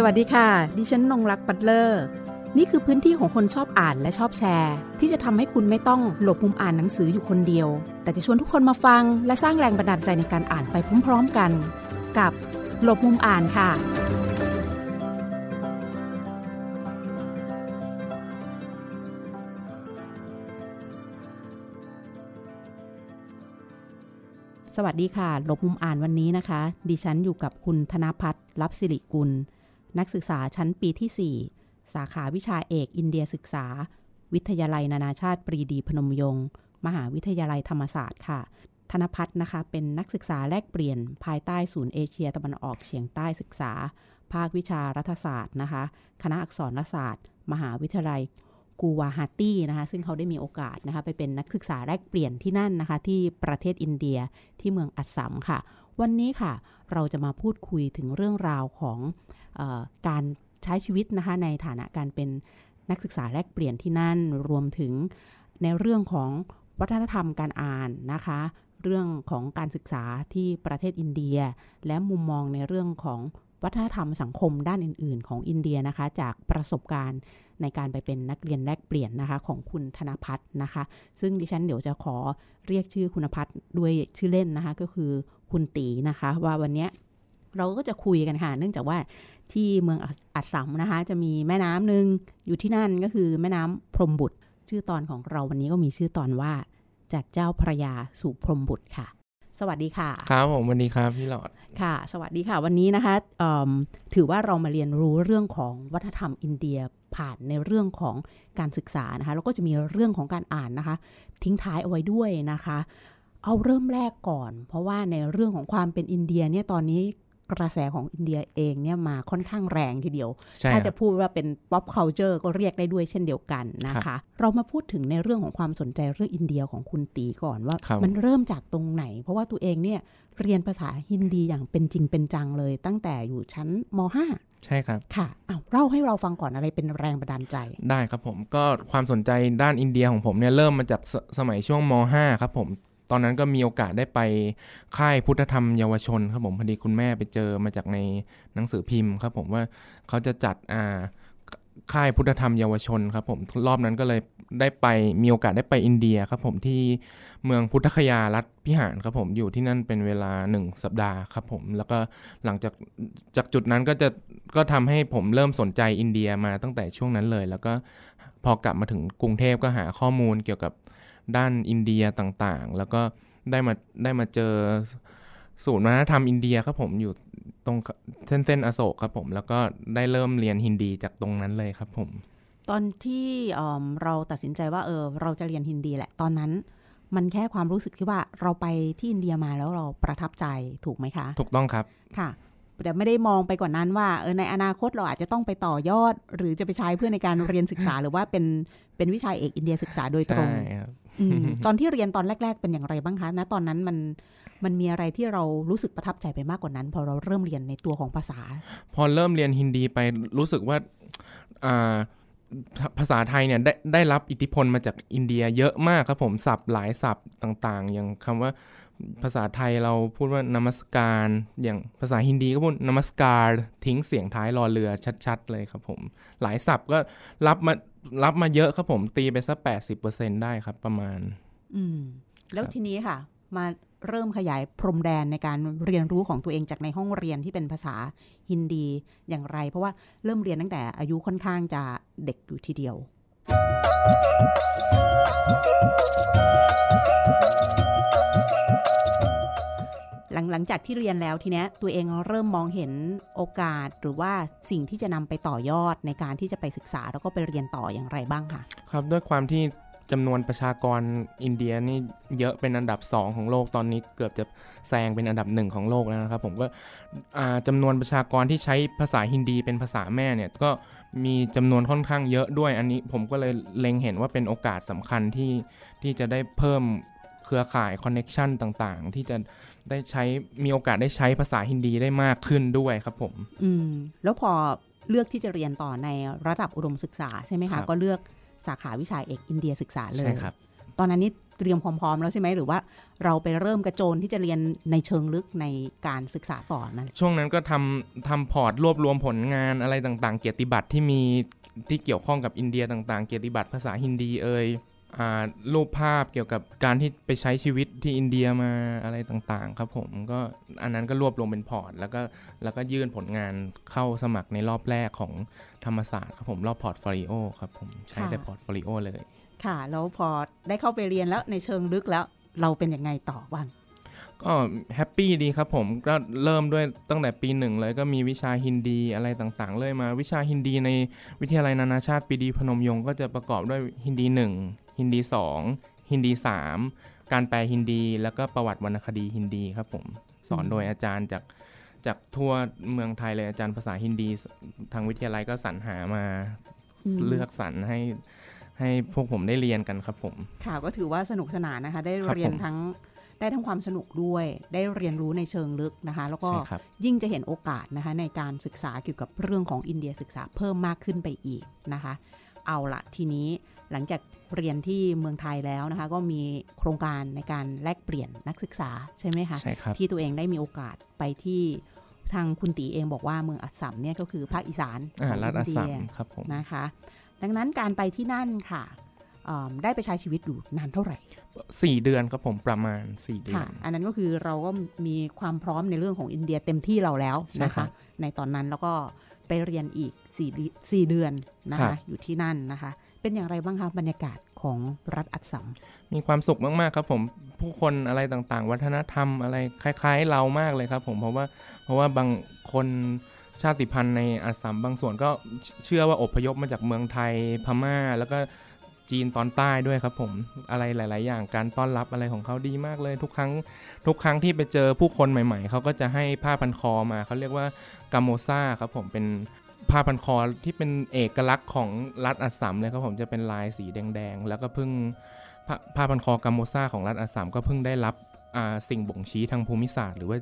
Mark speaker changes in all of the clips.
Speaker 1: สวัสดีค่ะ ดิฉันนงรักปัตเลอร์ นี่คือพื้นที่ของคนชอบอ่านและชอบแชร์ ที่จะทำให้คุณไม่ต้องหลบมุมอ่านหนังสืออยู่คนเดียว แต่จะชวนทุกคนมาฟัง และสร้างแรงบันดาลใจในการอ่านไปพร้อม ๆกัน กับหลบมุมอ่านค่ะ สวัสดีค่ะ หลบมุมอ่านวันนี้นะคะ ดิฉันอยู่กับคุณธนพัฒน์รับสิริกุล นักศึกษาชั้นปีที่ 4 สาขาวิชาเอกอินเดียศึกษา วิทยาลัยนานาชาติปรีดีพนมยงค์มหาวิทยาลัยธรรมศาสตร์ค่ะ ธนพัฒน์นะคะเป็นนักศึกษาแลกเปลี่ยน ภายใต้ศูนย์เอเชียตะวันออกเฉียงใต้ศึกษา ภาควิชารัฐศาสตร์นะคะ คณะอักษรศาสตร์ มหาวิทยาลัยกูวาฮาตี้นะคะ ซึ่งเขาได้มีโอกาสนะคะ ไปเป็นนักศึกษาแลกเปลี่ยนที่นั่นนะคะ ที่ประเทศอินเดียที่เมืองอัสสัมค่ะ วันนี้ค่ะ เราจะมาพูดคุยถึงเรื่องราวของ การใช้ชีวิตนะคะในฐานะการเป็นนักศึกษาแลกเปลี่ยนที่นั่นรวมถึงในเรื่องของวัฒนธรรมการอ่านนะคะ เรื่องของการศึกษาที่ประเทศอินเดีย และมุมมองในเรื่องของวัฒนธรรมสังคมด้านอื่น ๆ ของอินเดียนะคะ จากประสบการณ์ในการไปเป็นนักเรียนแลกเปลี่ยนนะคะของคุณธนพัฒน์นะคะ ซึ่งดิฉันเดี๋ยวจะขอเรียกชื่อคุณพัฒน์ด้วยชื่อเล่นนะคะ ก็คือคุณตีนะคะ ว่าวันนี้เราก็จะคุยกันค่ะ เนื่องจากว่า ที่เมืองอัสสัมนะคะ จะมีแม่น้ำหนึ่งอยู่ที่นั่นก็คือแม่น้ำพรหมบุตร ชื่อตอนของเราวันนี้ก็มีชื่อตอนว่า จากเจ้าพระยาสู่พรหมบุตรค่ะ สวัสดีค่ะ
Speaker 2: ครับผมวันนี้ครับพี่หลอด
Speaker 1: ค่ะ สวัสดีค่ะ วันนี้นะคะเอิ่มถือว่าเรามาเรียนรู้เรื่องของวัฒนธรรมอินเดียผ่านในเรื่องของการศึกษานะคะแล้วก็จะมีเรื่องของการอ่านนะคะ ทิ้งท้ายเอาไว้ด้วยนะคะ เอาเริ่มแรกก่อน เพราะว่าในเรื่องของความเป็นอินเดียเนี่ยตอนนี้ กระแสของอินเดียเองเนี่ยมาค่อนข้างแรงทีเดียว
Speaker 2: ใช่
Speaker 1: ถ้า
Speaker 2: ค
Speaker 1: จะ
Speaker 2: รับ
Speaker 1: พูดว่าเป็น pop culture ก็เรียกได้ด้วยเช่นเดียวกันนะคะ เรามาพูดถึงในเรื่องของความสนใจเรื่องอินเดียของคุณตีก่อนว่า
Speaker 2: ครับ
Speaker 1: มันเริ่มจากตรงไหน เพราะว่าตัวเองเนี่ยเรียนภาษาฮินดีอย่างเป็นจริงเป็นจังเลย ตั้งแต่อยู่ชั้นม
Speaker 2: ใช่ครับ
Speaker 1: .5 ค่ะอ้าวเล่าให้เราฟังก่อนอะไรเป็นแรงบันดาลใจ
Speaker 2: ได้ครับผมก็ความสนใจด้านอินเดียของผมเนี่ยเริ่มมาจากสสมัยช่วงม .5 ครับผม ตอนนั้นก็มีโอกาสได้ไปค่ายพุทธธรรมเยาวชนครับผมพอดีคุณแม่ไปเจอมาจากในหนังสือพิมพ์ครับผมว่าเขาจะจัดอ่าค่ายพุทธธรรมเยาวชนครับผมรอบนั้นก็เลยได้ไปมีโอกาสได้ไปอินเดียครับผมที่เมืองพุทธคยารัฐพิหารครับผมอยู่ที่นั่นเป็นเวลาหนึ่งสัปดาห์ครับผมแล้วก็หลังจากจากจุดนั้นก็จะก็ทำให้ผมเริ่มสนใจอินเดียมาตั้งแต่ช่วงนั้นเลย แล้วก็พอกลับมาถึงกรุงเทพก็หาข้อมูลเกี่ยวกับ ด้านอินเดียต่างๆ แล้วก็ได้มาได้มาเจอศูนย์วัฒนธรรมอินเดียครับผมอยู่ตรงเส้นเส้นอโศกครับผม แล้วก็ได้เริ่มเรียนฮินดีจากตรงนั้นเลยครับผม
Speaker 1: ตอนที่เอิ่มเราตัดสินใจว่าเออเราจะเรียนฮินดีแหละตอนนั้นมันแค่ความรู้สึกที่ว่าเราไปที่อินเดียมาแล้วเราประทับใจถูกไหมคะ
Speaker 2: ถูกต้องครับ
Speaker 1: ค่ะแต่ไม่ได้มองไปกว่านั้นว่าเออในอนาคตเราอาจจะต้องไปต่อยอด หรือจะไปใช้เพื่อในการเรียนศึกษาหรือว่าเป็นเป็นวิชาเอกอินเดียศึกษาโดยตรง
Speaker 2: ใช่ครับ
Speaker 1: อืม ตอนที่เรียนตอนแรก ๆ เป็นอย่างไรบ้างคะณตอนนั้นมันมันมีอะไรที่เรารู้สึกประทับใจไปมากกว่านั้น พอเราเริ่มเรียนในตัวของภาษา
Speaker 2: พอเริ่มเรียนฮินดีไปรู้สึกว่าอ่าภาษาไทยเนี่ยได้ได้รับอิทธิพลมาจากอินเดียเยอะมากครับผมศัพท์หลายศัพท์ต่างๆ อย่างคำว่าภาษาไทยเราพูดว่านมัสการ อย่างภาษาฮินดีก็พูดนมัสการ ทิ้งเสียงท้ายรอเรือชัด ๆ เลยครับผม หลายศัพท์ก็รับมา รับมาเยอะครับผมตีไปสักแปดสิบเปอร์เซ็นได้ครับประมาณ
Speaker 1: อืม แล้ว
Speaker 2: ครับ
Speaker 1: ทีนี้ค่ะ มาเริ่มขยายพรมแดนในการเรียนรู้ของตัวเองจากในห้องเรียนที่เป็นภาษาฮินดีอย่างไร เพราะว่าเริ่มเรียนตั้งแต่อายุค่อนข้างจะเด็กอยู่ทีเดียว หลังหลังจากที่เรียนแล้วทีเนี้ยตัวเองเริ่มมองเห็นโอกาสหรือว่าสิ่งที่จะนำไปต่อยอดในการที่จะไปศึกษาแล้วก็ไปเรียนต่ออย่างไรบ้างค่ะ
Speaker 2: ครับด้วยความที่จำนวนประชากรอินเดียนี่เยอะเป็นอันดับ 2 ของโลกตอนนี้เกือบจะแซงเป็นอันดับหนึ่งของโลกแล้วนะครับ ผมก็จำานวนประชากรที่ใช้ภาษาฮินดีเป็นภาษาแม่เนี่ยก็มีจำนวนค่อนข้างเยอะด้วยอันนี้ผมก็เลยเล็งเห็นว่าเป็นโอกาสสำคัญที่ที่จะได้เพิ่มเครือข่าย connection ต่างๆ ที่จะ ได้ใช้มีโอกาสได้ใช้ภาษาฮินดีได้มากขึ้นด้วยครับผม
Speaker 1: อืม แล้วพอเลือกที่จะเรียนต่อในระดับอุดมศึกษาใช่ไหม
Speaker 2: คะ
Speaker 1: ครั
Speaker 2: บ
Speaker 1: ก็เลือกสาขาวิชาเอกอินเดียศึกษาเลย
Speaker 2: ใช่ครับ
Speaker 1: ตอนนั้นนี่เตรียมความพร้อมแล้วใช่ไหมหรือว่าเราไปเริ่มกระโจนที่จะเรียนในเชิงลึกในการศึกษาต่อนั่น
Speaker 2: ช่วงนั้นก็ทำทำ port รวบรวมผลงานอะไรต่างๆ เกียรติบัตรที่มีที่เกี่ยวข้องกับอินเดียต่างๆ เกียรติบัตรภาษาฮินดีเอ่ยอ่า รูปภาพเกี่ยวกับการที่ไปใช้ชีวิตที่อินเดียมาอะไรต่างๆ ครับผมก็อันนั้นก็รวบรวมเป็น port แล้วก็แล้วก็ยื่นผลงานเข้าสมัครในรอบแรกของธรรมศาสตร์ครับผมรอบ portfolio ครับผมใช้แต่ portfolio เลย
Speaker 1: ค่ะ แล้วพอได้เข้าไปเรียนแล้วในเชิงลึกแล้วเราเป็นยังไงต่อบ้าง
Speaker 2: ก็ happy ดีครับผมก็เริ่มด้วยตั้งแต่ปีหนึ่งเลยก็มีวิชาฮินดีอะไรต่างๆ เลยมาวิชาฮินดีในวิทยาลัยนานาชาติปีดีพนมยงค์ก็จะประกอบด้วยฮินดีหนึ่ง ฮินดีสองฮินดีสามการแปลฮินดี แล้วก็ประวัติวรรณคดีฮินดีครับผมสอนโดยอาจารย์จากจากทั่วเมืองไทยเลยอาจารย์ภาษาฮินดี ทางวิทยาลัยก็สรรหามา
Speaker 1: อืม
Speaker 2: เลือกสรรให้ให้พวกผมได้เรียนกันครับผม
Speaker 1: ค่ะก็ถือว่าสนุกสนานนะคะ ได้
Speaker 2: ครับ
Speaker 1: เรียน
Speaker 2: ผม
Speaker 1: ทั้งได้ทั้งความสนุกด้วย ได้เรียนรู้ในเชิงลึกนะคะ แล้วก็
Speaker 2: ใช่ครับ
Speaker 1: ยิ่งจะเห็นโอกาสนะคะ ในการศึกษาเกี่ยวกับเรื่องของอินเดียศึกษาเพิ่มมากขึ้นไปอีกนะคะ เอาละทีนี้ หลังจากเรียนที่เมืองไทยแล้วนะคะ ก็มีโครงการในการแลกเปลี่ยนนักศึกษาใช่ไหมคะ
Speaker 2: ใช่ครับ
Speaker 1: ที่ตัวเองได้มีโอกาสไปที่ทางคุณตีเองบอกว่าเมืองอัสสัมเนี่ยก็คือภาคอีสาน
Speaker 2: อ่า
Speaker 1: ของ
Speaker 2: รัฐอัส
Speaker 1: อิน
Speaker 2: สัม
Speaker 1: เดีย
Speaker 2: ครับผม
Speaker 1: นะคะ ดังนั้นการไปที่นั่นค่ะเอิ่มได้ไปใช้ชีวิตอยู่นานเท่าไหร่
Speaker 2: สี่เดือนครับผมประมาณสี่เดือ
Speaker 1: ค่ะ
Speaker 2: น
Speaker 1: อันนั้นก็คือเราก็มีความพร้อมในเรื่องของอินเดียเต็มที่เราแล้วนะ
Speaker 2: ใช่ครั
Speaker 1: คะ
Speaker 2: บ
Speaker 1: ในตอนนั้นแล้วก็ไปเรียนอีก4เดืสี่เดือนนะ
Speaker 2: ครั
Speaker 1: คะ
Speaker 2: บ
Speaker 1: อยู่ที่นั่นนะคะ เป็นอย่างไรบ้างคะบรรยากาศของรัฐอัสสัม
Speaker 2: มีความสุขมากๆครับผมผู้คนอะไรต่างๆ วัฒนธรรมอะไรคล้ายๆ เรามากเลยครับผมเพราะว่าเพราะว่าบางคนชาติพันธุ์ในอัสสัมบางส่วนก็เชื่อว่าอพยพมาจากเมืองไทยพม่า แล้วก็จีนตอนใต้ด้วยครับผมอะไรหลาย ๆ อย่างการต้อนรับอะไรของเขาดีมากเลย ทุกครั้งทุกครั้งที่ไปเจอผู้คนใหม่ ๆเขาก็จะให้ผ้าพันคอมาเขาเรียกว่ากามโมซาครับผมเป็น ผ้าพันคอที่เป็นเอกลักษณ์ของรัฐอัสสัมเลยครับผมจะเป็นลายสีแดงๆ แล้วก็เพิ่งผ้าผ้าพันคอกาโมซาของรัฐอัสสัมก็เพิ่งได้รับสิ่งบ่งชี้ทางภูมิศาสตร์หรือว่า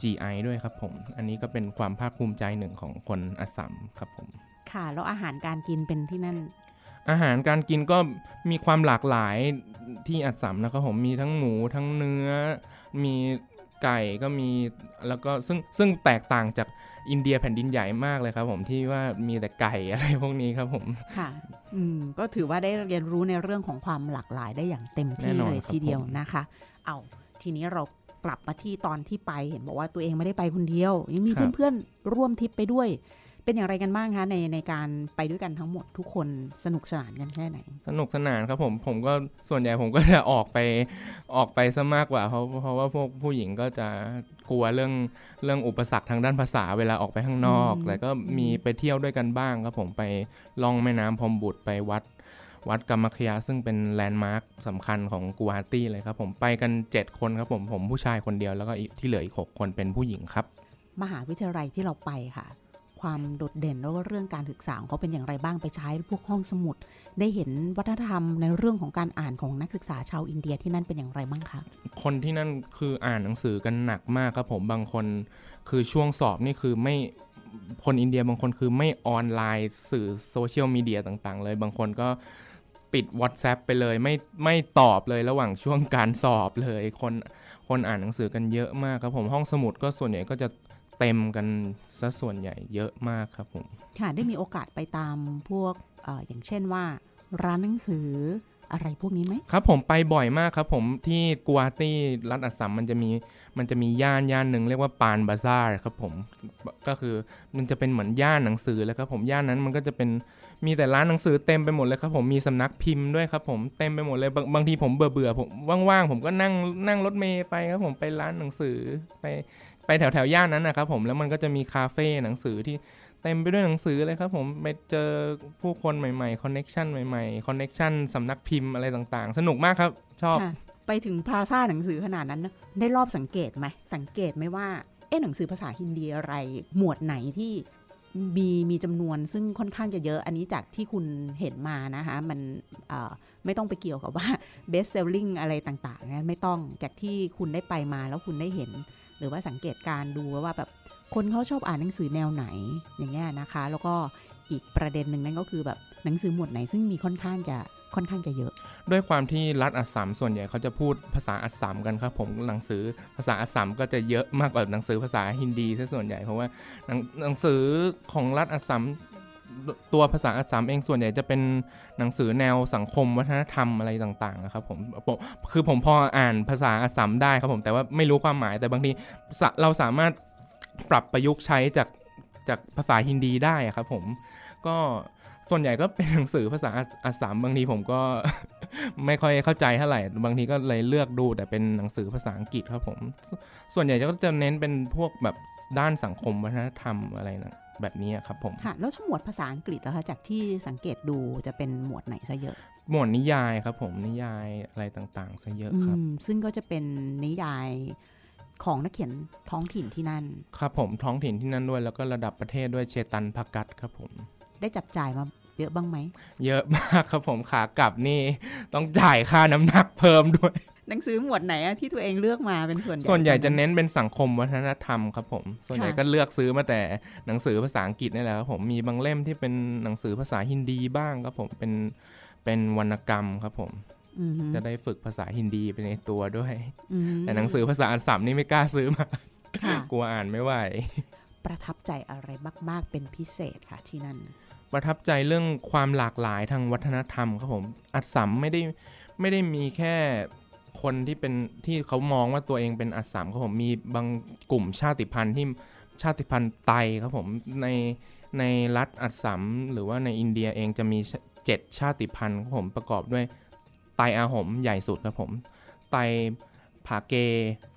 Speaker 2: GI ด้วยครับผม อันนี้ก็เป็นความภาคภูมิใจหนึ่งของคนอัสสัมครับผม
Speaker 1: ค่ะ แล้วอาหารการกินเป็นที่นั่น
Speaker 2: อาหารการกินก็มีความหลากหลายที่อัสสัมนะครับผมมีทั้งหมูทั้งเนื้อมี ไก่ก็มีแล้วก็ซึ่งซึ่งแตกต่างจากอินเดียแผ่นดินใหญ่มากเลยครับผมที่ว่ามีแต่ไก่อะไรพวกนี้ครับผม
Speaker 1: ค่ะอืมก็ถือว่าได้เรียนรู้ในเรื่องของความหลากหลายได้อย่างเต็มที่
Speaker 2: แน่นอน
Speaker 1: เลย
Speaker 2: ครับ
Speaker 1: ทีเดียว
Speaker 2: ผม
Speaker 1: นะคะ เอาทีนี้เรากลับมาที่ตอนที่ไปเห็นบอกว่าตัวเองไม่ได้ไปคนเดียว ยังมีเพื่อนๆร่วมทริปไปด้วย เป็นอย่างไรกันบ้างคะในในการไปด้วยกันทั้งหมดทุกคนสนุกสนานกันแค่ไหน
Speaker 2: สนุกสนานครับผมผมก็ส่วนใหญ่ผมก็จะออกไปออกไปซะมากกว่าเพราะเพราะว่าพวกผู้หญิงก็จะกลัวเรื่องเรื่องอุปสรรคทางด้านภาษาเวลาออกไปข้างนอก
Speaker 1: อืม
Speaker 2: แต่ก็มีไปเที่ยวด้วยกันบ้างครับผมไปล่องแม่น้ำพรหมบุตรไปวัดวัดกรรมคยาซึ่งเป็นแลนด์มาร์คสำคัญของกูวาฮาตี้เลยครับผมไปกัน 7 คนครับผมผมผู้ชายคนเดียวแล้วก็อีกที่เหลืออีก 6 คนเป็นผู้หญิงครับ
Speaker 1: มหาวิทยาลัยที่เราไปค่ะ ความโดดเด่นแล้วก็เรื่องการศึกษาของเขาเป็นอย่างไรบ้างไปใช้พวกห้องสมุด ได้เห็นวัฒนธรรมในเรื่องของการอ่านของนักศึกษาชาวอินเดียที่นั่นเป็นอย่างไรบ้างคะ
Speaker 2: คนที่นั่นคืออ่านหนังสือกันหนักมากครับผมบางคนคือช่วงสอบนี่คือไม่คนอินเดียบางคนคือไม่ออนไลน์สื่อโซเชียลมีเดียต่างๆ เลยบางคนก็ปิด WhatsApp ไปเลยไม่ไม่ตอบเลยระหว่างช่วงการสอบเลย คนคนอ่านหนังสือกันเยอะมากครับผมห้องสมุดก็ส่วนใหญ่ก็จะ เต็มกันซะส่วนใหญ่เยอะมากครับผม
Speaker 1: ค่ะได้มีโอกาสไปตามพวกเอออย่างเช่นว่า ร้านหนังสืออะไรพวกนี้ไหม
Speaker 2: ครับผมไปบ่อยมากครับผมที่กัวาตี้รัฐอัสสัมมันจะมีมันจะมีย่านย่านหนึ่งเรียกว่าปานบาซาร์ครับผมก็คือมันจะเป็นเหมือนย่านหนังสือเลยครับผมย่านนั้นมันก็จะเป็นมีแต่ร้านหนังสือเต็มไปหมดเลยครับผมมีสำนักพิมพ์ด้วยครับผมเต็มไปหมดเลยบางบางทีผมเบื่อเบื่อๆผมว่างๆผมก็นั่งนั่งรถเมล์ไปครับผมไปร้านหนังสือไป ไปแถวแถวย่านนั้นนะครับผมแล้วมันก็จะมีคาเฟ่หนังสือที่เต็มไปด้วยหนังสือเลยครับผมไปเจอผู้คนใหม่ๆ connection ใหม่ๆ connection สำนักพิมพ์อะไรต่างๆ สนุกมากครับ ชอบ
Speaker 1: ไปถึงพลาซ่าหนังสือขนาดนั้นนะได้รอบสังเกตไหมสังเกตไหมว่าเอ๊ะหนังสือภาษาฮินดีอะไรหมวดไหนที่มีมีจำนวนซึ่งค่อนข้างจะเยอะอันนี้จากที่คุณเห็นมานะคะมันไม่ต้องไปเกี่ยวกับว่า best selling อะไรต่างๆนะไม่ต้องจากที่คุณได้ไปมาแล้วคุณได้เห็น หรือว่าสังเกตการดูว่าแบบคนเขาชอบอ่านหนังสือแนวไหนอย่างเงี้ยนะคะ แล้วก็อีกประเด็นหนึ่งนั่นก็คือแบบหนังสือหมวดไหนซึ่งมีค่อนข้างจะค่อนข้างจะเยอะ
Speaker 2: ด้วยความที่รัฐอัสสัมส่วนใหญ่เขาจะพูดภาษาอัสสัมกันครับผมหนังสือภาษาอัสสัมก็จะเยอะมากกว่าหนังสือภาษาฮินดีซะส่วนใหญ่เพราะว่าหนังสือของรัฐอัสสัม ตัวภาษาอัสสัมเองส่วนใหญ่จะเป็นหนังสือแนวสังคมวัฒนธรรมอะไรต่างๆนะครับผมผมคือผมพออ่านภาษาอัสสัมได้ครับผมแต่ว่าไม่รู้ความหมายแต่บางทีเราสามารถปรับประยุกต์ใช้จากจากภาษาฮินดีได้ครับผมก็ส่วนใหญ่ก็เป็นหนังสือภาษาอัสอัสสัมบางทีผมก็ไม่ค่อยเข้าใจเท่าไหร่บางทีก็เลยเลือกดูแต่เป็นหนังสือภาษาอังกฤษครับผม ส่วนใหญ่ก็จะเน้นเป็นพวกแบบด้านสังคมวัฒนธรรมอะไรนะ แบบนี้ครับผม
Speaker 1: ค่ะแล้วถ้าหมวดภาษาอังกฤษนะคะจากที่สังเกตดูจะเป็นหมวดไหนซะเยอะ
Speaker 2: หมวดนิยายครับผมนิยายอะไรต่างๆซะเยอะครับ
Speaker 1: อืมซึ่งก็จะเป็นนิยายของนักเขียนท้องถิ่นที่นั่น
Speaker 2: ครับผมท้องถิ่นที่นั่นด้วยแล้วก็ระดับประเทศด้วยเชตันพักัตครับผม
Speaker 1: ได้จับจ่ายมาเยอะบ้างไหม
Speaker 2: เยอะมากครับผมขากลับนี่ ต้องจ่ายค่าน้ำหนักเพิ่มด้วย
Speaker 1: หนังสือหมวดไหนอะที่ตัวเองเลือกมาเป็นส่วนใหญ่
Speaker 2: ส่วนใหญ่จะเน้นเป็นสังคมวัฒนธรรมครับผม ส่วนใหญ่
Speaker 1: ค่ะ
Speaker 2: ก็เลือกซื้อมาแต่หนังสือภาษาอังกฤษนี่แหละครับผมมีบางเล่มที่เป็นหนังสือภาษาฮินดีบ้างครับผมเป็นเป็นวรรณกรรมครับผม
Speaker 1: อือฮึ
Speaker 2: จะได้ฝึกภาษาฮินดีไปในตัวด้วย
Speaker 1: อืม
Speaker 2: แต่หนังสือภาษาอันสัมนี่ไม่กล้าซื้อมา
Speaker 1: ค่ะ
Speaker 2: กลัวอ่านไม่ไหว
Speaker 1: ประทับใจอะไรมาก ๆ เป็นพิเศษค่ะที่นั่น
Speaker 2: ประทับใจเรื่องความหลากหลายทางวัฒนธรรมครับผม อัสสัมไม่ได้ไม่ได้มีแค่ คนที่เป็นที่เขามองว่าตัวเองเป็นอัสสัมครับผมมีบางกลุ่มชาติพันธุ์ที่ชาติพันธุ์ไตครับผมในในรัฐอัสสัมหรือว่าในอินเดียเองจะมีเจ็ดชาติพันธุ์ครับผมประกอบด้วยไตอาหมใหญ่สุดครับผมไตผาเก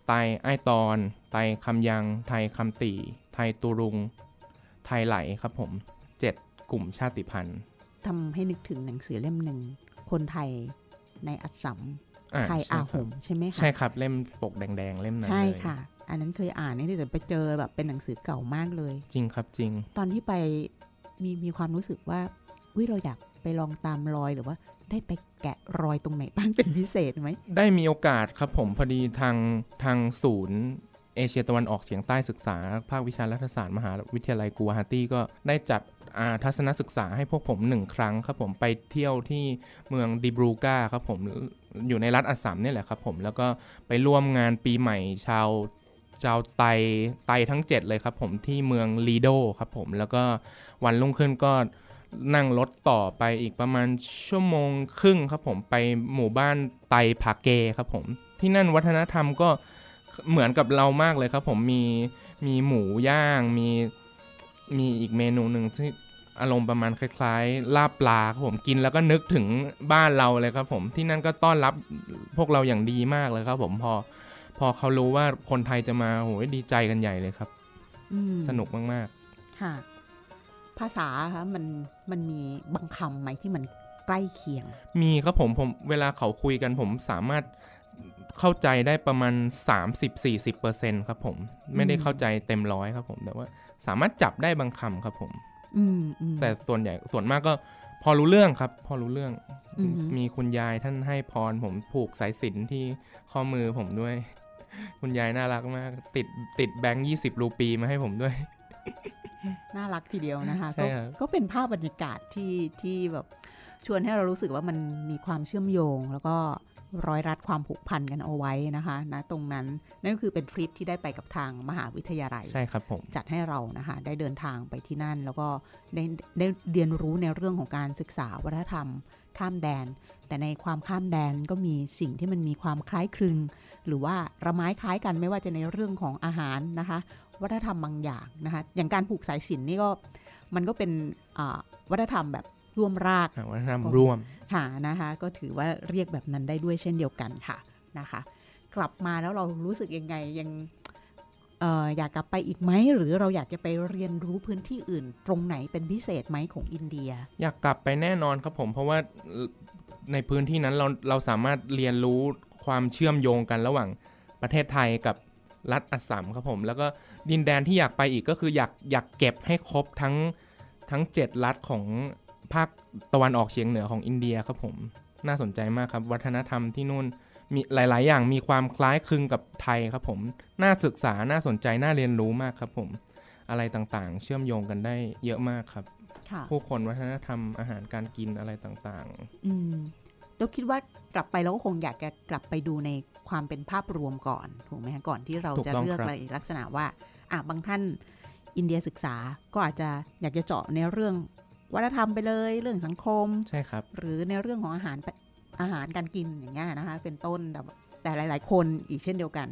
Speaker 2: ไตไอตอน ไตคำยัง ไทยคำตี ไทยตูรุง ไทยไหลครับผมเจ็ดกลุ่มชาติพันธุ์
Speaker 1: ทำให้นึกถึงหนังสือเล่มหนึ่ง คนไทยในอัสสัม ไทย
Speaker 2: ใช่
Speaker 1: อา
Speaker 2: ค
Speaker 1: ห
Speaker 2: รับ
Speaker 1: มใช่ไหมคะ
Speaker 2: ใช่ครับเล่มปกแดง ๆ เล่มนั้น
Speaker 1: ใช่
Speaker 2: เลย
Speaker 1: ค่ะ อันนั้นเคยอ่านนี่แต่ไปเจอแบบเป็นหนังสือเก่ามากเลย
Speaker 2: จริงครับจริง
Speaker 1: ตอนที่ไปมีมีความรู้สึกว่าวิเราอยากไปลองตามรอยหรือว่าได้ไปแกะรอยตรงไหนบ้างเป็นพิเศษไหม
Speaker 2: ได้มีโอกาสครับผมพอดีทางทางศูนย์เอเชียตะวันออกเฉียงใต้ศึกษา ภาควิชารัฐศาสตร์มหาวิทยาลัยกูวาฮาตี้ก็ได้จัดอ่าทัศนศึกษาให้พวกผมหนึ่งครั้งครับผมไปเที่ยวที่เมืองดิบรูกาครับผม อยู่ในรัฐอัสสัมเนี่ยแหละครับผมแล้วก็ไปร่วมงานปีใหม่ชาวชาวไตไตทั้ง 7 เลยครับผมที่เมืองลีโดครับผมแล้วก็วันรุ่งขึ้นก็นั่งรถต่อไปอีกประมาณชั่วโมงครึ่งครับผมไปหมู่บ้านไตผาเกครับผมที่นั่นวัฒนธรรมก็เหมือนกับเรามากเลยครับผมมีมีหมูย่างมีมีอีกเมนูหนึ่งที่ อารมณ์ประมาณคล้ายๆ ลาบปลาครับผมกินแล้วก็นึกถึงบ้านเราเลยครับผมที่นั่นก็ต้อนรับพวกเราอย่างดีมากเลยครับ ผมพอพอเขารู้ว่าคนไทยจะมาโหยดีใจกันใหญ่เลยครับ
Speaker 1: อืม
Speaker 2: สนุกมาก
Speaker 1: ค่ะภาษาคะมันมันมีบางคำไหมที่มันใกล้เคียง
Speaker 2: ๆมีครับผมผมเวลาเขาคุยกันผมสามารถเข้าใจได้ประมาณ 30-40%ครับผม ไม่ได้เข้าใจเต็มร้อยครับผม แต่ว่าสามารถจับได้บางคำครับผม
Speaker 1: อืมอืม
Speaker 2: แต่ส่วนใหญ่ส่วนมากก็พอรู้เรื่องครับ พอรู้เรื่อง
Speaker 1: อือฮึ
Speaker 2: มีคุณยายท่านให้พร ผมผูกสายสิญจนที่ข้อมือผมด้วย คุณยายน่ารักมาก ติดติดแบงค์ยี่สิบรูปีมาให้ผมด้วย
Speaker 1: น่ารักทีเดียวนะคะ
Speaker 2: ใช่
Speaker 1: ก็
Speaker 2: ครับ
Speaker 1: ก็เป็นภาพบรรยากาศที่ที่แบบชวนให้เรารู้สึกว่ามันมีความเชื่อมโยงแล้วก็ ร้อยรัดความผูกพันกันเอาไว้นะคะนะตรงนั้นนั่นก็คือเป็นทริปที่ได้ไปกับทางมหาวิทยาลัย
Speaker 2: ใช่ครับผม
Speaker 1: จัดให้เรานะคะได้เดินทางไปที่นั่น แล้วก็ได้ได้เรียนรู้ในเรื่องของการศึกษาวัฒนธรรม ข้ามแดน แต่ในความข้ามแดนก็มีสิ่งที่มันมีความคล้ายคลึง หรือว่าระไม้คล้ายกันไม่ว่าจะในเรื่องของอาหารนะคะ วัฒนธรรมบางอย่างนะคะอย่างการผูกสายสิญจนนี่ก็มันก็เป็นอ่าวัฒนธรรมแบบ ร่วมราก
Speaker 2: อ่าวัฒนธรรมร่วม
Speaker 1: หานะคะ ก็ถือว่าเรียกแบบนั้นได้ด้วยเช่นเดียวกันค่ะนะคะ กลับมาแล้วเรารู้สึกยังไงยังเอออยากกลับไปอีกไหมหรือเราอยากจะไปเรียนรู้พื้นที่อื่น ตรงไหนเป็นพิเศษไหมของอินเดีย
Speaker 2: อยากกลับไปแน่นอนครับผม เพราะว่าในพื้นที่นั้นเราเราสามารถเรียนรู้ความเชื่อมโยงกันระหว่างประเทศไทยกับรัฐอัสสัมครับผม แล้วก็ดินแดนที่อยากไปอีกก็คืออยากอยากเก็บให้ครบทั้งทั้ง 7 รัฐของ ภาคตะวันออกเฉียงเหนือของอินเดียครับผมน่าสนใจมากครับ วัฒนธรรมที่นู่นมีหลาย ๆ อย่างมีความคล้ายคลึงกับไทยครับผมน่าศึกษาน่าสนใจน่าเรียนรู้มากครับผมอะไรต่างๆ เชื่อมโยงกันได้เยอะมากครับ
Speaker 1: ค่ะ
Speaker 2: ผู้คนวัฒนธรรมอาหารการกินอะไรต่าง
Speaker 1: อืมเราคิดว่ากลับไปเราก็คงอยากจะกลับไปดูในความเป็นภาพรวมก่อนถูกไหมคะก่อนที่เราจะเลือกในลักษณะว่าอะบางท่านอินเดียศึกษาก็อาจจะอยากจะเจาะในเรื่อง วัฒนธรรมไปเลยเรื่องสังคม
Speaker 2: ใช่ครับ
Speaker 1: หรือในเรื่องของอาหารอาหารการกินอย่างเงี้ยนะคะ เป็นต้นแต่แต่หลาย ๆ คนอีกเช่นเดียวกัน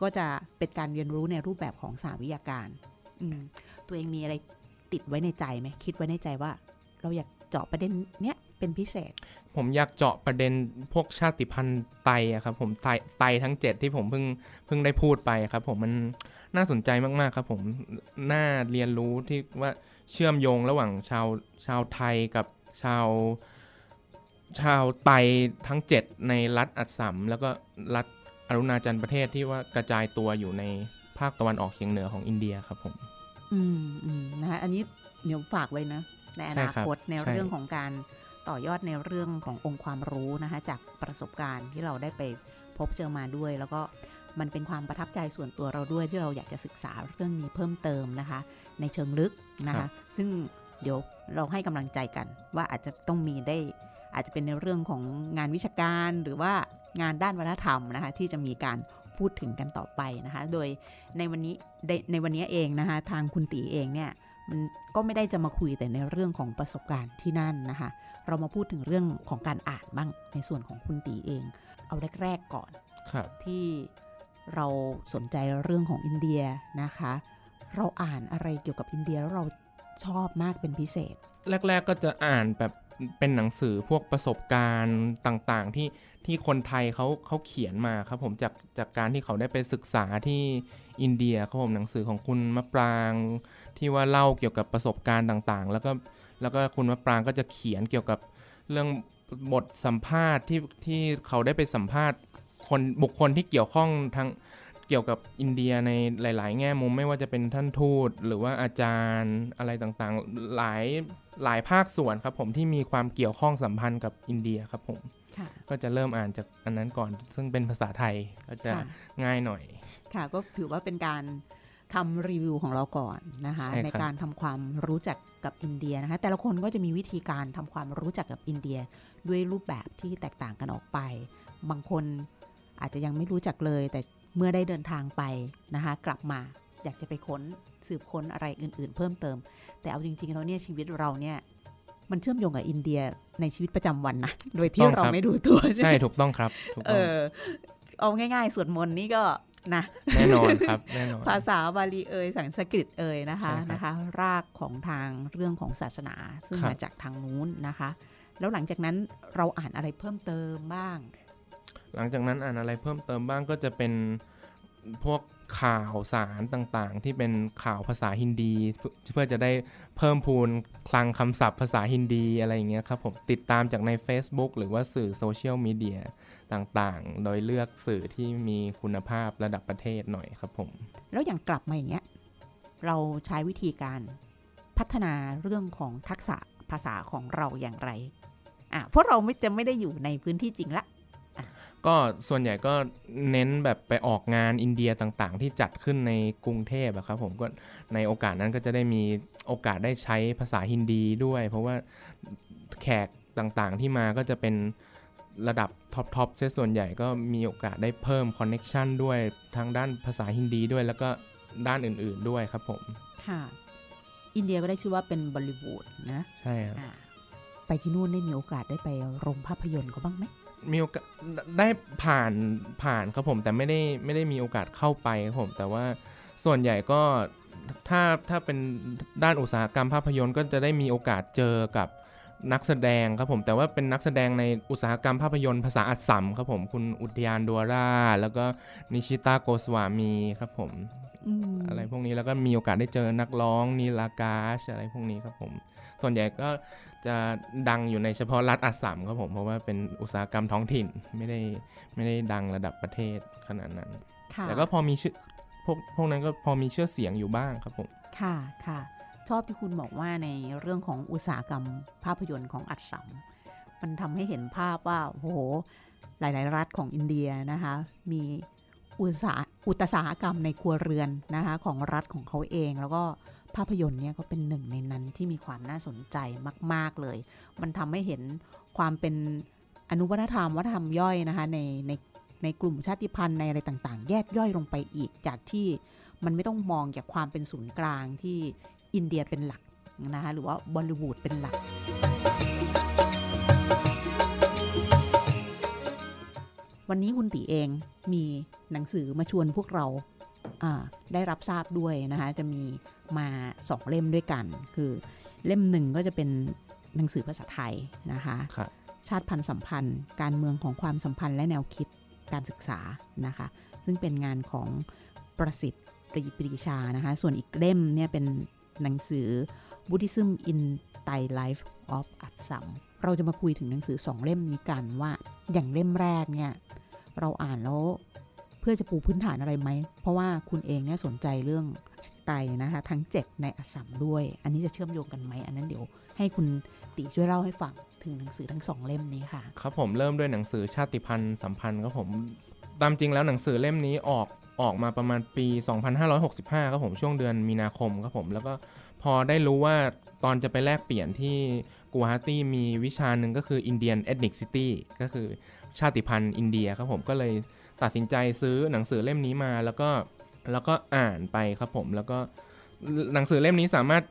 Speaker 1: ก็จะเป็นการเรียนรู้ในรูปแบบของสาวิทยาการอืมตัวเองมีอะไรติดไว้ในใจไหมคิดไว้ในใจว่า เราอยากเจาะประเด็นเนี้ยเป็นพิเศษ
Speaker 2: ผมอยากเจาะประเด็นพวกชาติพันธุ์ไตอะครับผมไตไตทั้ง 7 ที่ผมเพิ่งเพิ่งได้พูดไปครับ ผมมันน่าสนใจมากๆครับ ผมน่าเรียนรู้ที่ว่า เชื่อมโยงระหว่างชาวชาวไทยกับชาว ชาวไตทั้ง 7 ในรัฐอัสสัมแล้วก็รัฐอรุณาจันทร์ประเทศที่ว่ากระจายตัวอยู่ในภาคตะวันออกเฉียงเหนือของอินเดียครับผม
Speaker 1: อืมอืมนะคะอันนี้เดี๋ยวฝากไว้นะในอนาคตในเรื่องของการต่อยอดในเรื่องขององค์ความรู้นะคะจากประสบการณ์ที่เราได้ไปพบเจอมาด้วย แล้วก็ มันเป็นความประทับใจส่วนตัวเราด้วยที่เราอยากจะศึกษาเรื่องนี้เพิ่มเติมนะคะ ในเชิงลึกนะคะ ซึ่งเดี๋ยวเราให้กำลังใจกัน ว่าอาจจะต้องมีได้อาจจะเป็นในเรื่องของงานวิชาการหรือว่างานด้านวัฒนธรรมนะคะ ที่จะมีการพูดถึงกันต่อไปนะคะ โดยในวันนี้ในวันนี้เองนะคะ ทางคุณตีเองเนี่ยมันก็ไม่ได้จะมาคุยแต่ในเรื่องของประสบการณ์ที่นั่นนะคะ เรามาพูดถึงเรื่องของการอ่านบ้างในส่วนของคุณตีเอง เอาแรกๆก่อนที่ เราสนใจเรื่องของอินเดียนะคะ เราอ่านอะไรเกี่ยวกับอินเดียแล้วเราชอบมากเป็นพิเศษ
Speaker 2: แรก ๆ ก็จะอ่านแบบเป็นหนังสือพวกประสบการณ์ต่างๆ ที่ที่คนไทยเขาเขาเขียนมาครับผมจากจากการที่เขาได้ไปศึกษาที่อินเดียครับผมหนังสือของคุณมะปราง ที่ว่าเล่าเกี่ยวกับประสบการณ์ต่างๆ แล้วก็แล้วก็คุณมะปรางก็จะเขียนเกี่ยวกับเรื่องบทสัมภาษณ์ที่ที่เขาได้ไปสัมภาษณ์ คนบุคคลที่เกี่ยวข้องทั้งเกี่ยวกับอินเดียในหลาย ๆ แง่มุมไม่ว่าจะเป็นท่านทูตหรือว่าอาจารย์อะไรต่างๆ หลายหลายภาคส่วนครับผมที่มีความเกี่ยวข้องสัมพันธ์กับอินเดียครับผมก็จะเริ่มอ่านจากอันนั้นก่อน ซึ่งเป็นภาษาไทยก็จะง่ายหน่อย
Speaker 1: ค่ะก็ถือว่าเป็นการทำรีวิวของเราก่อนนะคะในการทำความรู้จักกับอินเดียนะคะแต่ละคนก็จะมีวิธีการทำความรู้จักกับอินเดีย ด้วยรูปแบบที่แตกต่างกันออกไป บางคน อาจจะยังไม่รู้จักเลย แต่เมื่อได้เดินทางไปนะคะ กลับมาอยากจะไปค้นสืบค้นอะไรอื่น ๆ เพิ่มเติม แต่เอาจริงๆแล้วเนี่ยชีวิตเราเนี่ยมันเชื่อมโยงกับอินเดียในชีวิตประจำวันนะโดยที่เราไม่ดูตัว
Speaker 2: ใช่ถูกต้องครับ
Speaker 1: เออเอาง่ายๆสวดมนต์นี่ก็นะ
Speaker 2: แน่นอนครับแน่นอน
Speaker 1: ภาษาบาลีเอ่ยสังสกฤตเอ่ยนะคะนะคะ รากของทางเรื่องของศาสนา ซึ่งมาจากทางนู้นนะคะ แล้วหลังจากนั้นเราอ่านอะไรเพิ่มเติมบ้าง
Speaker 2: หลังจากนั้นอ่านอะไรเพิ่มเติมบ้างก็จะเป็นพวกข่าวสารต่างๆ ที่เป็นข่าวภาษาฮินดี เพื่อจะได้เพิ่มพูนคลังคำศัพท์ภาษาฮินดีอะไรอย่างเงี้ยครับผมติดตามจากใน Facebook หรือว่าสื่อโซเชียลมีเดียต่างๆ โดยเลือกสื่อที่มีคุณภาพระดับประเทศหน่อยครับผม
Speaker 1: แล้วอย่างกลับมาอย่างเงี้ยเราใช้วิธีการพัฒนาเรื่องของทักษะภาษาของเราอย่างไรอะเพราะเราไม่จะไม่ได้อยู่ในพื้นที่จริงละ
Speaker 2: ก็ส่วนใหญ่ก็เน้นแบบไปออกงานอินเดียต่างๆ ที่จัดขึ้นในกรุงเทพอะครับผมก็ในโอกาสนั้นก็จะได้มีโอกาสได้ใช้ภาษาฮินดีด้วย เพราะว่าแขกต่างๆที่มาก็จะเป็นระดับท็อปๆเสียส่วนใหญ่ก็มีโอกาสได้เพิ่ม connection ด้วยทางด้านภาษาฮินดีด้วยแล้วก็ด้านอื่นๆด้วยครับผม
Speaker 1: ค่ะอินเดียก็ได้ชื่อว่าเป็นบอลลีวูดนะ
Speaker 2: ใช่ครับ
Speaker 1: ไปที่นู่นได้มีโอกาสได้ไปโรงภาพยนตร์เขาบ้างไหม
Speaker 2: มีโอกาสได้ผ่านผ่านครับผม แต่ไม่ได้ไม่ได้มีโอกาสเข้าไปครับผม แต่ว่าส่วนใหญ่ก็ถ้าถ้าเป็นด้านอุตสาหกรรมภาพยนตร์ก็จะได้มีโอกาสเจอกับนักแสดงครับผม แต่ว่าเป็นนักแสดงในอุตสาหกรรมภาพยนตร์ภาษาอัสสัมครับผม คุณอุทยานดัวราแล้วก็นิชิตาโกสวามีครับผมอะไรพวกนี้แล้วก็มีโอกาสได้เจอนักร้องนีลากาชอะไรพวกนี้ครับผม ส่วนใหญ่ก็ จะดังอยู่ในเฉพาะรัฐอัสสัมครับผม เพราะว่าเป็นอุตสาหกรรมท้องถิ่นไม่ได้ไม่ได้ดังระดับประเทศขนาดนั้น แต่ก็พอมีชื่อพวกพวกนั้นก็พอมีเชื่อเสียงอยู่บ้างครับผม
Speaker 1: ค่ะค่ะ ชอบที่คุณบอกว่าในเรื่องของอุตสาหกรรมภาพยนตร์ของอัสสัมมันทำให้เห็นภาพว่าโอ้โหหลาย ๆ รัฐของอินเดียนะคะ มีอุตสาอุตสาหกรรมในครัวเรือนนะคะของรัฐของเขาเองแล้วก็ ภาพยนตร์เนี่ยก็เป็นหนึ่งในนั้นที่มีความน่าสนใจมาก ๆเลย มันทำให้เห็นความเป็นอนุวัฒนธรรมวัฒนธรรมย่อยนะคะในในในกลุ่มชาติพันธุ์ในอะไรต่างๆ แยกย่อยลงไปอีก จากที่มันไม่ต้องมองจากความเป็นศูนย์กลางที่อินเดียเป็นหลักนะคะหรือว่าบอลลิวูดเป็นหลัก วันนี้คุณตีเองมีหนังสือมาชวนพวกเรา ได้รับทราบด้วยนะคะ จะมีมาสองเล่มด้วยกัน คือเล่มหนึ่งก็จะเป็นหนังสือภาษาไทยนะคะ
Speaker 2: ค
Speaker 1: ชาติพันธุ์สัมพันธ์ การเมืองของความสัมพันธ์และแนวคิดการศึกษานะคะ ซึ่งเป็นงานของประสิทธิ์ปรีปรีชานะคะ ส่วนอีกเล่มเนี่ยเป็นหนังสือ Buddhism in Thai Life of Assam เราจะมาคุยถึงหนังสือสองเล่มนี้กันว่าอย่างเล่มแรกเนี่ยเราอ่านแล้ว เพื่อจะปูพื้นฐานอะไรไหม เพราะว่าคุณเองเนี่ยสนใจเรื่องไตนะคะ ทั้ง 7 ในอัสสัมด้วย อันนี้จะเชื่อมโยงกันไหม อันนั้นเดี๋ยวให้คุณตีช่วยเล่าให้ฟังถึงหนังสือทั้งสองเล่มนี้ค่ะ
Speaker 2: ครับผมเริ่มด้วยหนังสือชาติพันธุ์สัมพันธ์ครับผมตามจริงแล้วหนังสือเล่มนี้ออกออกมาประมาณปี 2565 ครับผมช่วงเดือนมีนาคมครับผมแล้วก็พอได้รู้ว่าตอนจะไปแลกเปลี่ยนที่กัวฮาตี้มีวิชาหนึ่งก็คือ Indian Ethnicity ก็คือชาติพันธุ์อินเดียครับผมก็เลย ตัดสินใจซื้อหนังสือเล่มนี้มาแล้วก็แล้วก็อ่านไปครับผมแล้วก็หนังสือเล่มนี้สามารถ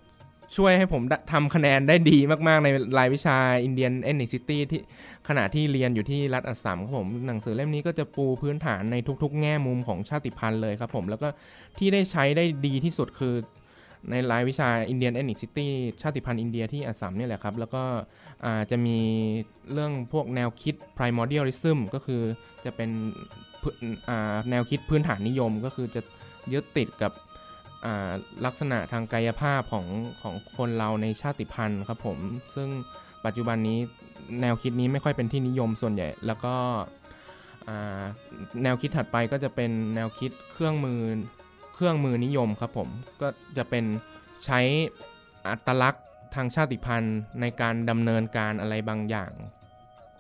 Speaker 2: ช่วยให้ผมทำคะแนนได้ดีมาก ๆ ในรายวิชา Indian Ethnicity ที่ขณะที่เรียนอยู่ที่รัฐอัสสัมครับผมหนังสือเล่มนี้ก็จะปูพื้นฐานในทุก ๆ แง่มุมของชาติพันธุ์เลยครับผม แล้วก็ที่ได้ใช้ได้ดีที่สุดคือ ในรายวิชา Indian Ethnic City ชาติพันธุ์อินเดียที่อัสสัมนี่แหละครับ แล้วก็จะมีเรื่องพวกแนวคิด primordialism ก็คือจะเป็นแนวคิดพื้นฐานนิยมก็คือจะยึดติดกับลักษณะทางกายภาพของของคนเราในชาติพันธุ์ครับผม ซึ่งปัจจุบันนี้แนวคิดนี้ไม่ค่อยเป็นที่นิยมส่วนใหญ่ แล้วก็แนวคิดถัดไปก็จะเป็นแนวคิดเครื่องมือ เครื่องมือนิยมครับผมก็จะเป็นใช้อัตลักษณ์ทางชาติพันธุ์ในการดำเนินการอะไรบางอย่าง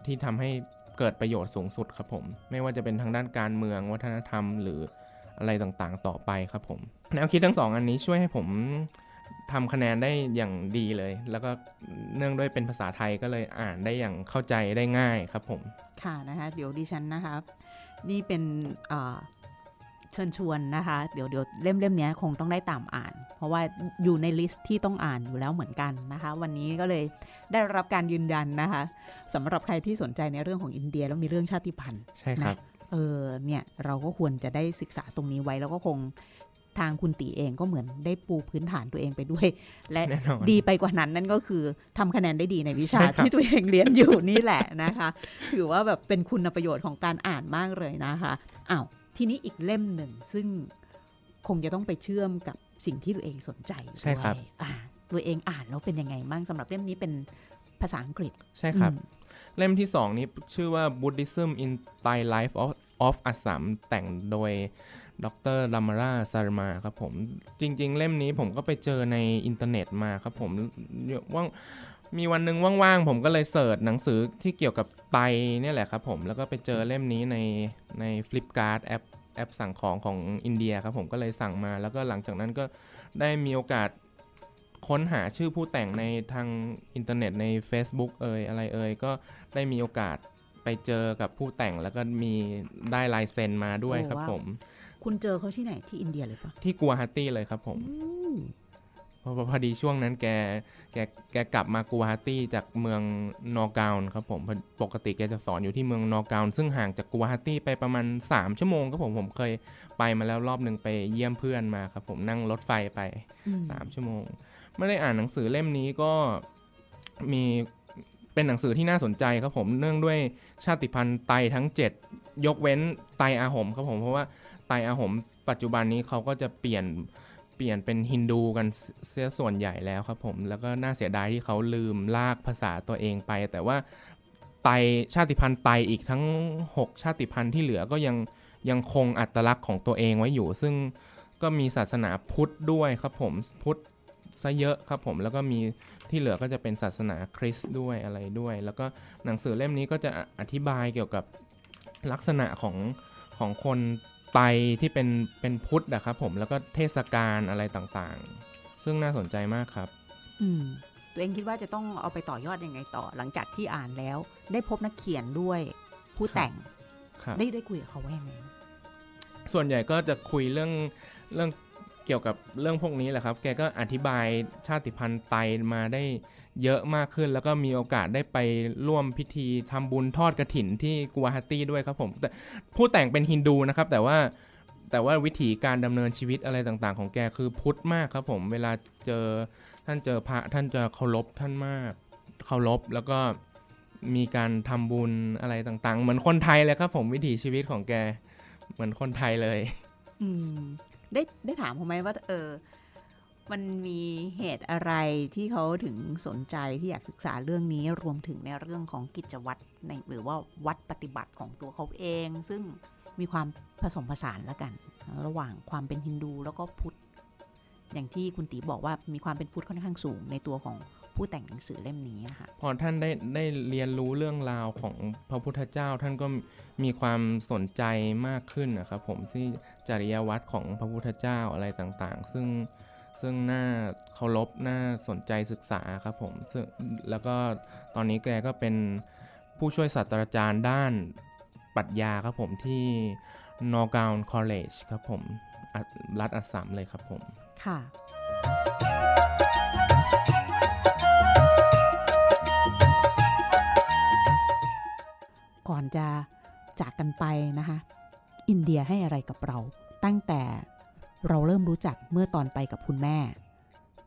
Speaker 2: ที่ทำให้เกิดประโยชน์สูงสุดครับผม ไม่ว่าจะเป็นทางด้านการเมืองวัฒนธรรม หรืออะไรต่างๆ ต่อไปครับผมแนวคิดทั้งสองอันนี้ช่วยให้ผมทำคะแนนได้อย่างดีเลย แล้วก็เนื่องด้วยเป็นภาษาไทยก็เลยอ่านได้อย่างเข้าใจได้ง่ายครับผม
Speaker 1: ค่ะนะคะเดี๋ยวดิฉันนะคะนี่เป็น เชิญชวนนะคะ เดี๋ยวเดี๋ยวเล่มเล่มนี้คงต้องได้ตามอ่าน เพราะว่าอยู่ในลิสต์ที่ต้องอ่านอยู่แล้วเหมือนกันนะคะ วันนี้ก็เลยได้รับการยืนยันนะคะสำหรับใครที่สนใจในเรื่องของอินเดียแล้วมีเรื่องชาติพันธุ์
Speaker 2: ใช่ครับ
Speaker 1: เออเนี่ยเราก็ควรจะได้ศึกษาตรงนี้ไว้แล้วก็คง ทางคุณตีเองก็เหมือนได้ปูพื้นฐานตัวเองไปด้วย และดีไปกว่านั้นนั่นก็คือทำคะแนนได้ดีในวิชาที่ตัวเองเรียนอยู่นี่แหละนะคะ ถือว่าแบบเป็นคุณประโยชน์ของการอ่านมากเลยนะคะอ้าวทีนี้อีกเล่มหนึ่งซึ่งคงจะต้องไปเชื่อมกับสิ่งที่ตัวเองสนใจ
Speaker 2: ใช่ครับ
Speaker 1: ตัวเองอ่านแล้วเป็นยังไงบ้างสำหรับเล่มนี้เป็นภาษาอังกฤษ
Speaker 2: ใช่ครับ เล่มที่สองนี้ชื่อว่า Buddhism in Thai Life of of Assam แต่งโดย ดรลามาราซารมาครับผม จริง ๆ เล่มนี้ผมก็ไปเจอในอินเทอร์เน็ตมาครับผมว่างมีวันหนึ่งว่างๆ ผมก็เลยเสิร์ชหนังสือที่เกี่ยวกับไตเนี่ยแหละครับผม แล้วก็ไปเจอเล่มนี้ในใน Flipkart แอปแอปสั่งของของอินเดียครับผมก็เลยสั่งมา แล้วก็หลังจากนั้นก็ได้มีโอกาสค้นหาชื่อผู้แต่งในทางอินเทอร์เน็ตใน Facebook เอ่ยอะไรเอ่ยก็ได้มีโอกาสไปเจอกับผู้แต่งแล้วก็มีได้ลายเซ็นมาด้วยครับผม
Speaker 1: คุณเจอเขาที่ไหนที่อินเดียเลยปะ
Speaker 2: ที่กัวฮัตตี้เลยครับผมพอพอดีช่วงนั้นแกแกแกกลับมากัวฮัตตี้จากเมืองนอร์กาวน์ครับผมปกติแกจะสอนอยู่ที่เมืองนอร์กาวน์ซึ่งห่างจากกัวฮัตตี้ไปประมาณ 3 ชั่วโมงครับผมผมเคยไปมาแล้วรอบหนึ่งไปเยี่ยมเพื่อนมาครับผมนั่งรถไฟไป 3 ชั่วโมง ไม่ได้อ่านหนังสือเล่มนี้ก็มีเป็นหนังสือที่น่าสนใจครับผมเนื่องด้วยชาติพันธุ์ไตทั้ง 7 ยกเว้นไตอาหมครับผมเพราะว่า ไตอาหมปัจจุบันนี้เขาก็จะเปลี่ยนเปลี่ยนเป็นฮินดูกันเสียส่วนใหญ่แล้วครับผมแล้วก็น่าเสียดายที่เขาลืมลากภาษาตัวเองไป แต่ว่าไตชาติพันธุ์ไตอีกทั้ง 6 ชาติพันธุ์ที่เหลือก็ยังยังคงอัตลักษณ์ของตัวเองไว้อยู่ ซึ่งก็มีศาสนาพุทธด้วยครับผมพุทธซะเยอะครับผมแล้วก็มีที่เหลือก็จะเป็นศาสนาคริสต์ด้วยอะไรด้วย แล้วก็หนังสือเล่มนี้ก็จะอธิบายเกี่ยวกับลักษณะของของคน ไตที่เป็นเป็นพุทธนะครับผมแล้วก็เทศกาลอะไรต่างๆ ซึ่งน่าสนใจมากครับ
Speaker 1: อืมตัวเองคิดว่าจะต้องเอาไปต่อยอดยังไงต่อ หลังจากที่อ่านแล้ว ได้พบนักเขียนด้วยผู้แต่ง
Speaker 2: ครับ
Speaker 1: ได้ได้คุยกับเขาว่ายังไง
Speaker 2: ส่วนใหญ่ก็จะคุยเรื่องเรื่องเกี่ยวกับเรื่องพวกนี้แหละครับ แกก็อธิบายชาติพันธุ์ไตมาได้ เยอะมากขึ้น แล้วก็มีโอกาสได้ไปร่วมพิธีทำบุญทอดกระถินที่กัวฮาตี้ด้วยครับผมแต่ผู้แต่งเป็นฮินดูนะครับ แต่ว่าแต่ว่าวิธีการดำเนินชีวิตอะไรต่างๆ ของแกคือพุทธมากครับผมเวลาเจอท่านเจอพระท่านจะเคารพท่านมากเคารพแล้วก็มีการทำบุญอะไรต่างๆ เหมือนคนไทยเลยครับผมวิถีชีวิตของแก เหมือนคนไทยเลย
Speaker 1: อืมได้ได้ถามเขาไหมว่า เออ มันมีเหตุอะไรที่เขาถึงสนใจที่อยากศึกษาเรื่องนี้รวมถึงในเรื่องของกิจวัตรในหรือว่าวัดปฏิบัติของตัวเขาเอง ซึ่งมีความผสมผสานแล้วกัน ระหว่างความเป็นฮินดูแล้วก็พุทธอย่างที่คุณตีบอกว่ามีความเป็นพุทธค่อนข้างสูงในตัวของผู้แต่งหนังสือเล่มนี้นะคะ
Speaker 2: พอท่านได้ได้เรียนรู้เรื่องราวของพระพุทธเจ้า ท่านก็มีความสนใจมากขึ้นนะครับผมที่จริยวัตรของพระพุทธเจ้าอะไรต่างๆ ซึ่ง ซึ่งน่าเคารพน่าสนใจศึกษาครับผมซึ่งแล้วก็ตอนนี้แกก็เป็นผู้ช่วยศาสตราจารย์ด้านปรัชญาครับผมที่นอร์กาวน์คอลเลจครับผมรัฐอัสสัมเลยครับผม
Speaker 1: ค่ะ ก่อนจะจากกันไปนะคะ อินเดียให้อะไรกับเราตั้งแต่ เราเริ่มรู้จักเมื่อตอนไปกับคุณแม่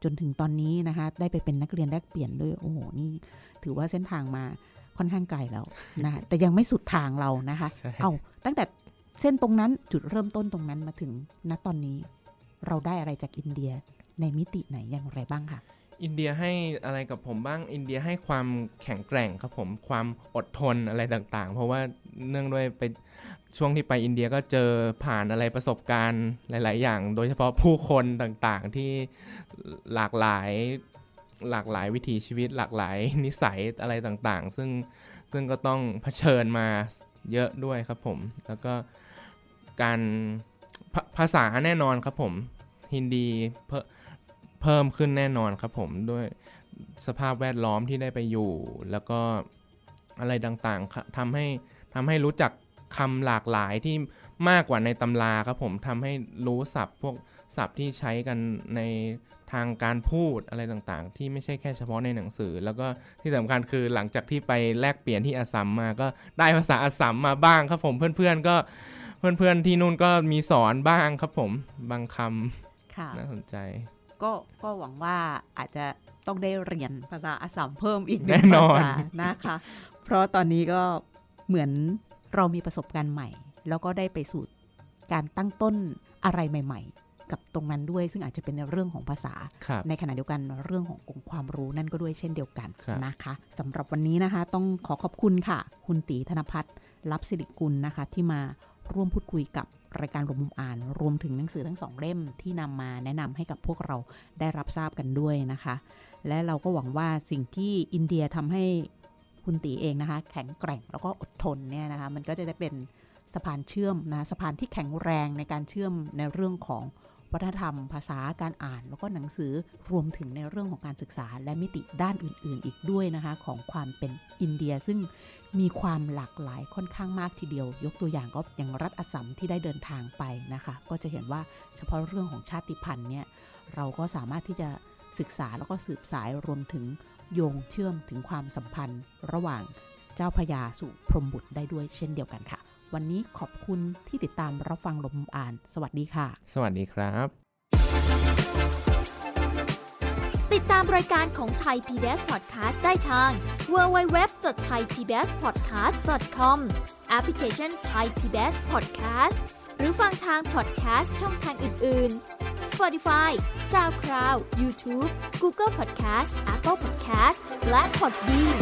Speaker 1: จนถึงตอนนี้นะคะ ได้ไปเป็นนักเรียนแลกเปลี่ยนด้วยโอ้โหนี่ถือว่าเส้นทางมาค่อนข้างไกลแล้วนะคะแต่ยังไม่สุดทางเรานะคะ
Speaker 2: ใช่
Speaker 1: เอาตั้งแต่เส้นตรงนั้นจุดเริ่มต้นตรงนั้นมาถึงณตอนนี้ เราได้อะไรจากอินเดียในมิติไหนอย่างไรบ้างคะ
Speaker 2: อินเดียให้อะไรกับผมบ้างอินเดียให้ความแข็งแกร่งครับผมความอดทนอะไรต่างๆ เพราะว่าเนื่องด้วยไปช่วงที่ไปอินเดียก็เจอผ่านอะไรประสบการณ์หลาย ๆ อย่าง โดยเฉพาะผู้คนต่างๆที่หลากหลายหลากหลายวิถีชีวิต หลากหลายนิสัยอะไรต่างๆ ซึ่งซึ่งก็ต้องเผชิญมาเยอะด้วยครับผม แล้วก็การภาษาแน่นอนครับผมฮินดี เพิ่มเพิ่มขึ้นแน่นอนครับผมด้วยสภาพแวดล้อมที่ได้ไปอยู่ แล้วก็อะไรต่างๆค่ะทำให้ทำให้รู้จักคำหลากหลายที่มากกว่าในตำราครับผมทำให้รู้ศัพท์พวกศัพท์ที่ใช้กันในทางการพูดอะไรต่างๆ ที่ไม่ใช่แค่เฉพาะในหนังสือ แล้วก็ที่สำคัญคือหลังจากที่ไปแลกเปลี่ยนที่อัสสัมมาก็ได้ภาษาอัสสัมมาบ้างครับผมเพื่อนๆก็เพื่อนๆที่นู่นก็มีสอนบ้างครับผมบางค
Speaker 1: ค่ะำ
Speaker 2: น่าสนใจ
Speaker 1: ก็ก็หวังว่าอาจจะต้องได้เรียนภาษาอัสสัมเพิ่มอีกห
Speaker 2: แน่
Speaker 1: นึ่ง
Speaker 2: น
Speaker 1: ภา
Speaker 2: อน
Speaker 1: ษานะคะ เพราะตอนนี้ก็เหมือนเรามีประสบการณ์ใหม่ แล้วก็ได้ไปสู่การตั้งต้นอะไรใหม่ ๆ กับตรงนั้นด้วย ซึ่งอาจจะเป็นในเรื่องของภาษา
Speaker 2: ครับ
Speaker 1: ในขณะเดียวกันเรื่องขององค์ความรู้นั่นก็ด้วยเช่นเดียวกัน
Speaker 2: ครับ
Speaker 1: นะคะสำหรับวันนี้นะคะ ต้องขอขอบคุณค่ะ คุณตีธนพัฒน์รับสิริกุลนะคะที่มา ร่วมพูดคุยกับรายการรวมมุมอ่าน รวมถึงหนังสือทั้งสองเล่มที่นำมาแนะนำให้กับพวกเราได้รับทราบกันด้วยนะคะ และเราก็หวังว่าสิ่งที่อินเดียทำให้คุณตีเองนะคะ แข็งแกร่งแล้วก็อดทนเนี่ยนะคะ มันก็จะได้เป็นสะพานเชื่อมนะสะพานที่แข็งแรงในการเชื่อมในเรื่องของ วัฒนธรรม ภาษาการอ่าน แล้วก็หนังสือรวมถึงในเรื่องของการศึกษาและมิติด้านอื่น ๆ อีกด้วยนะคะ ของความเป็นอินเดีย ซึ่งมีความหลากหลายค่อนข้างมากทีเดียว ยกตัวอย่างก็อย่างรัฐอัสสัมที่ได้เดินทางไปนะคะ ก็จะเห็นว่าเฉพาะเรื่องของชาติพันธุ์เนี่ยเราก็สามารถที่จะศึกษาแล้วก็สืบสายรวมถึงโยงเชื่อมถึงความสัมพันธ์ ระหว่างเจ้าพญาสู่พรหมบุตรได้ด้วยเช่นเดียวกันค่ะ วันนี้ขอบคุณที่ติดตามรับฟังลมอ่าน สวัสดีค่ะ
Speaker 2: สวัสดีครับ
Speaker 3: ติดตามรายการของไทย PBS Podcast ได้ทาง www.thaipbspodcast.com แอปพลิเคชัน Thai PBS Podcast หรือฟังทาง podcast ช่องทางอื่น ๆ Spotify SoundCloud YouTube Google Podcast Apple Podcast และ Podbean